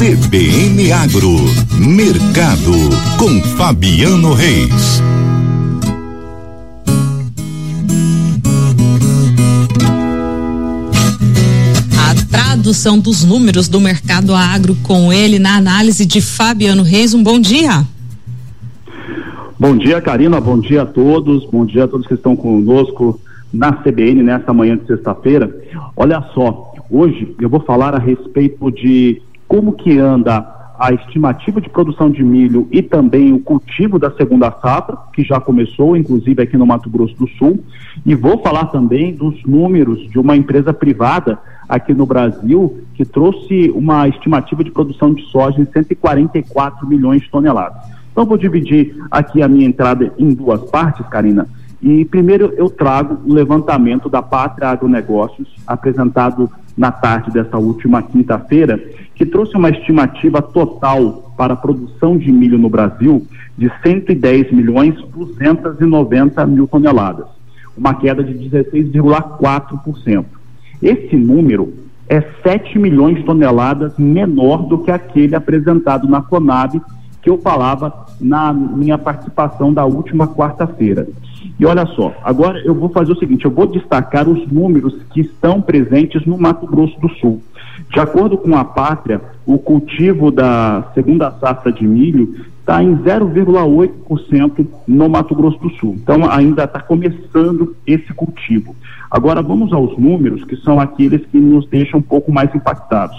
CBN Agro, Mercado, com Fabiano Reis. A tradução dos números do mercado agro com ele na análise de Fabiano Reis. Um bom dia. Bom dia, Karina. Bom dia a todos. Bom dia a todos que estão conosco na CBN nesta manhã de sexta-feira. Olha só, hoje eu vou falar a respeito de como que anda a estimativa de produção de milho e também o cultivo da segunda safra, que já começou, inclusive aqui no Mato Grosso do Sul, e vou falar também dos números de uma empresa privada aqui no Brasil que trouxe uma estimativa de produção de soja em 144 milhões de toneladas. Então vou dividir aqui a minha entrada em duas partes, Karina. E primeiro eu trago o levantamento da Pátria Agronegócios, apresentado na tarde dessa última quinta-feira, que trouxe uma estimativa total para a produção de milho no Brasil de 110 milhões 290 mil toneladas, uma queda de 16,4%. Esse número é 7 milhões de toneladas menor do que aquele apresentado na Conab que eu falava na minha participação da última quarta-feira. E olha só, agora eu vou fazer o seguinte: eu vou destacar os números que estão presentes no Mato Grosso do Sul. De acordo com a Pátria, o cultivo da segunda safra de milho está em 0,8% no Mato Grosso do Sul. Então ainda está começando esse cultivo. Agora vamos aos números que são aqueles que nos deixam um pouco mais impactados.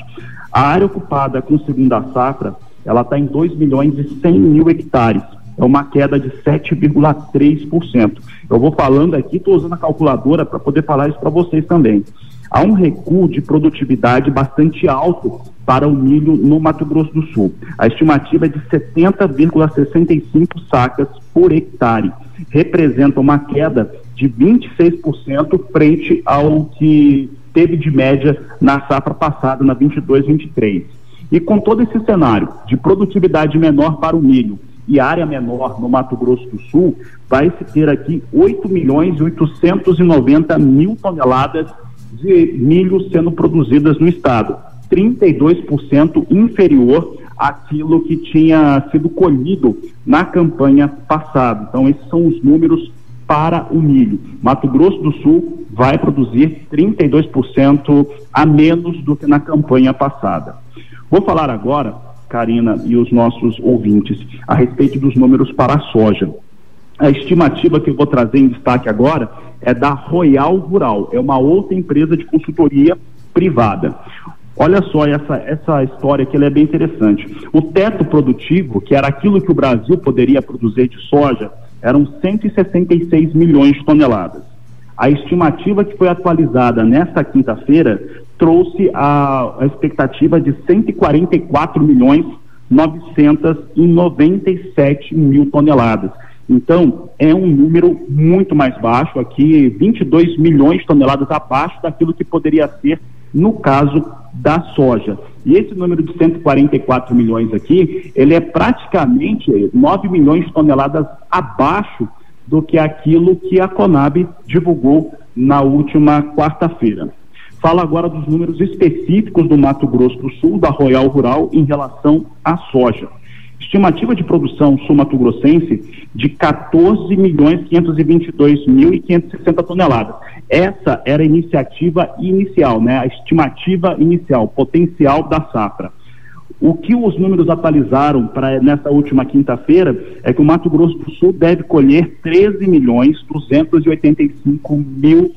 A área ocupada com segunda safra ela está em 2 milhões e 100 mil hectares. É uma queda de 7,3%. Eu vou falando aqui, estou usando a calculadora para poder falar isso para vocês também. Há um recuo de produtividade bastante alto para o milho no Mato Grosso do Sul. A estimativa é de 70,65 sacas por hectare. Representa uma queda de 26% frente ao que teve de média na safra passada, na 22-23. E com todo esse cenário de produtividade menor para o milho e área menor no Mato Grosso do Sul, vai se ter aqui 8 milhões e 890 mil toneladas de milho sendo produzidas no estado, 32% inferior àquilo que tinha sido colhido na campanha passada. Então, esses são os números para o milho. Mato Grosso do Sul vai produzir 32% a menos do que na campanha passada. Vou falar agora, Karina e os nossos ouvintes, a respeito dos números para a soja. A estimativa que eu vou trazer em destaque agora é da Royal Rural, é uma outra empresa de consultoria privada. Olha só essa, essa história que é bem interessante. O teto produtivo, que era aquilo que o Brasil poderia produzir de soja, eram 166 milhões de toneladas. A estimativa que foi atualizada nesta quinta-feira trouxe a, a expectativa de 144 milhões 997 mil toneladas. Então, é um número muito mais baixo, aqui 22 milhões de toneladas abaixo daquilo que poderia ser no caso da soja. E esse número de 144 milhões aqui, ele é praticamente 9 milhões de toneladas abaixo do que aquilo que a Conab divulgou na última quarta-feira. Fala agora dos números específicos do Mato Grosso do Sul, da Royal Rural, em relação à soja. Estimativa de produção sul-mato-grossense de 14 milhões 522 mil e 560 toneladas. Essa era a iniciativa inicial, né? A estimativa inicial, potencial da safra. O que os números atualizaram para nessa última quinta-feira é que o Mato Grosso do Sul deve colher 13 milhões 285 mil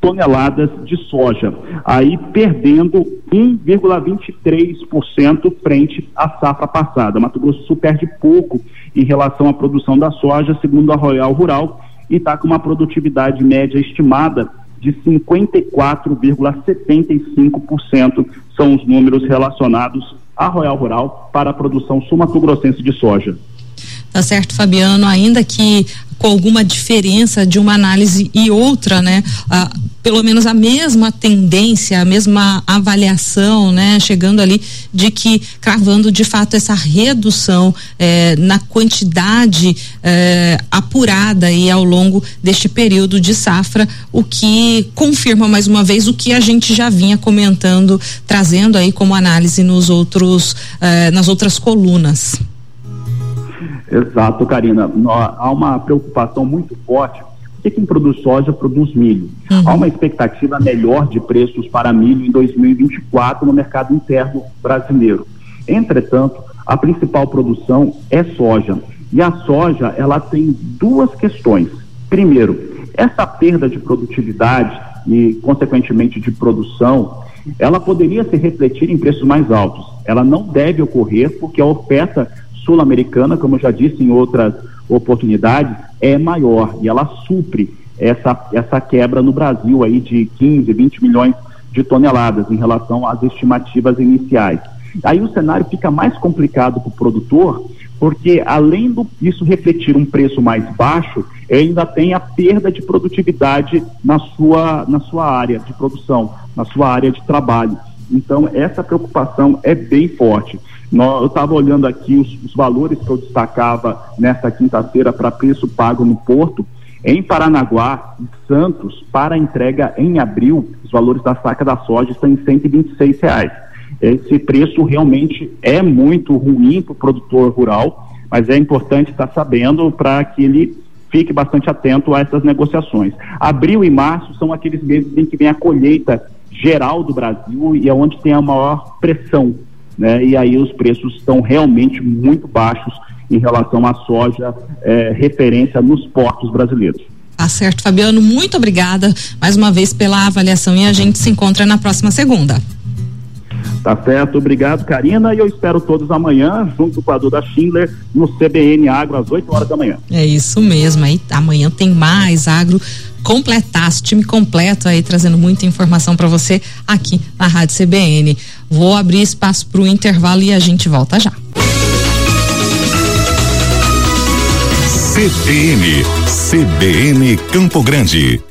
toneladas de soja, aí perdendo 1,23% frente à safra passada. Mato Grosso do Sul perde pouco em relação à produção da soja, segundo a Royal Rural, e está com uma produtividade média estimada de 54,75%, são os números relacionados à Royal Rural para a produção sul-mato-grossense de soja. Tá certo, Fabiano, ainda que com alguma diferença de uma análise e outra, né? Ah, pelo menos a mesma tendência, a mesma avaliação, né? Chegando ali de que cravando de fato essa redução eh, na quantidade eh, apurada e ao longo deste período de safra, o que confirma mais uma vez o que a gente já vinha comentando, trazendo aí como análise nos outros, eh, nas outras colunas. Exato, Karina. Há uma preocupação muito forte porque quem produz soja produz milho. Uhum. Há uma expectativa melhor de preços para milho em 2024 no mercado interno brasileiro. Entretanto, a principal produção é soja. E a soja, ela tem duas questões. Primeiro, essa perda de produtividade e, consequentemente, de produção, ela poderia se refletir em preços mais altos. Ela não deve ocorrer porque a oferta sul-americana, como eu já disse em outras oportunidades, é maior e ela supre essa, essa quebra no Brasil aí de 15, 20 milhões de toneladas em relação às estimativas iniciais. Aí o cenário fica mais complicado para o produtor, porque além disso refletir um preço mais baixo, ainda tem a perda de produtividade na sua, na sua área de produção, na sua área de trabalho. Então, essa preocupação é bem forte. Eu estava olhando aqui os, os, valores que eu destacava nesta quinta-feira para preço pago no Porto. Em Paranaguá e Santos, para entrega em abril, os valores da saca da soja estão em 126 reais. Esse preço realmente é muito ruim para o produtor rural, mas é importante estar sabendo para que ele fique bastante atento a essas negociações. Abril e março são aqueles meses em que vem a colheita geral do Brasil e é onde tem a maior pressão, né? E aí os preços estão realmente muito baixos em relação à soja é, referência nos portos brasileiros. Tá certo, Fabiano, muito obrigada mais uma vez pela avaliação e a gente se encontra na próxima segunda. Tá certo, obrigado, Karina, e eu espero todos amanhã, junto com a Duda Schindler, no CBN Agro, às 8 horas da manhã. É isso mesmo, aí amanhã tem mais agro completaço, time completo aí, trazendo muita informação para você aqui na Rádio CBN. Vou abrir espaço para o intervalo e a gente volta já. CBN, CBN Campo Grande.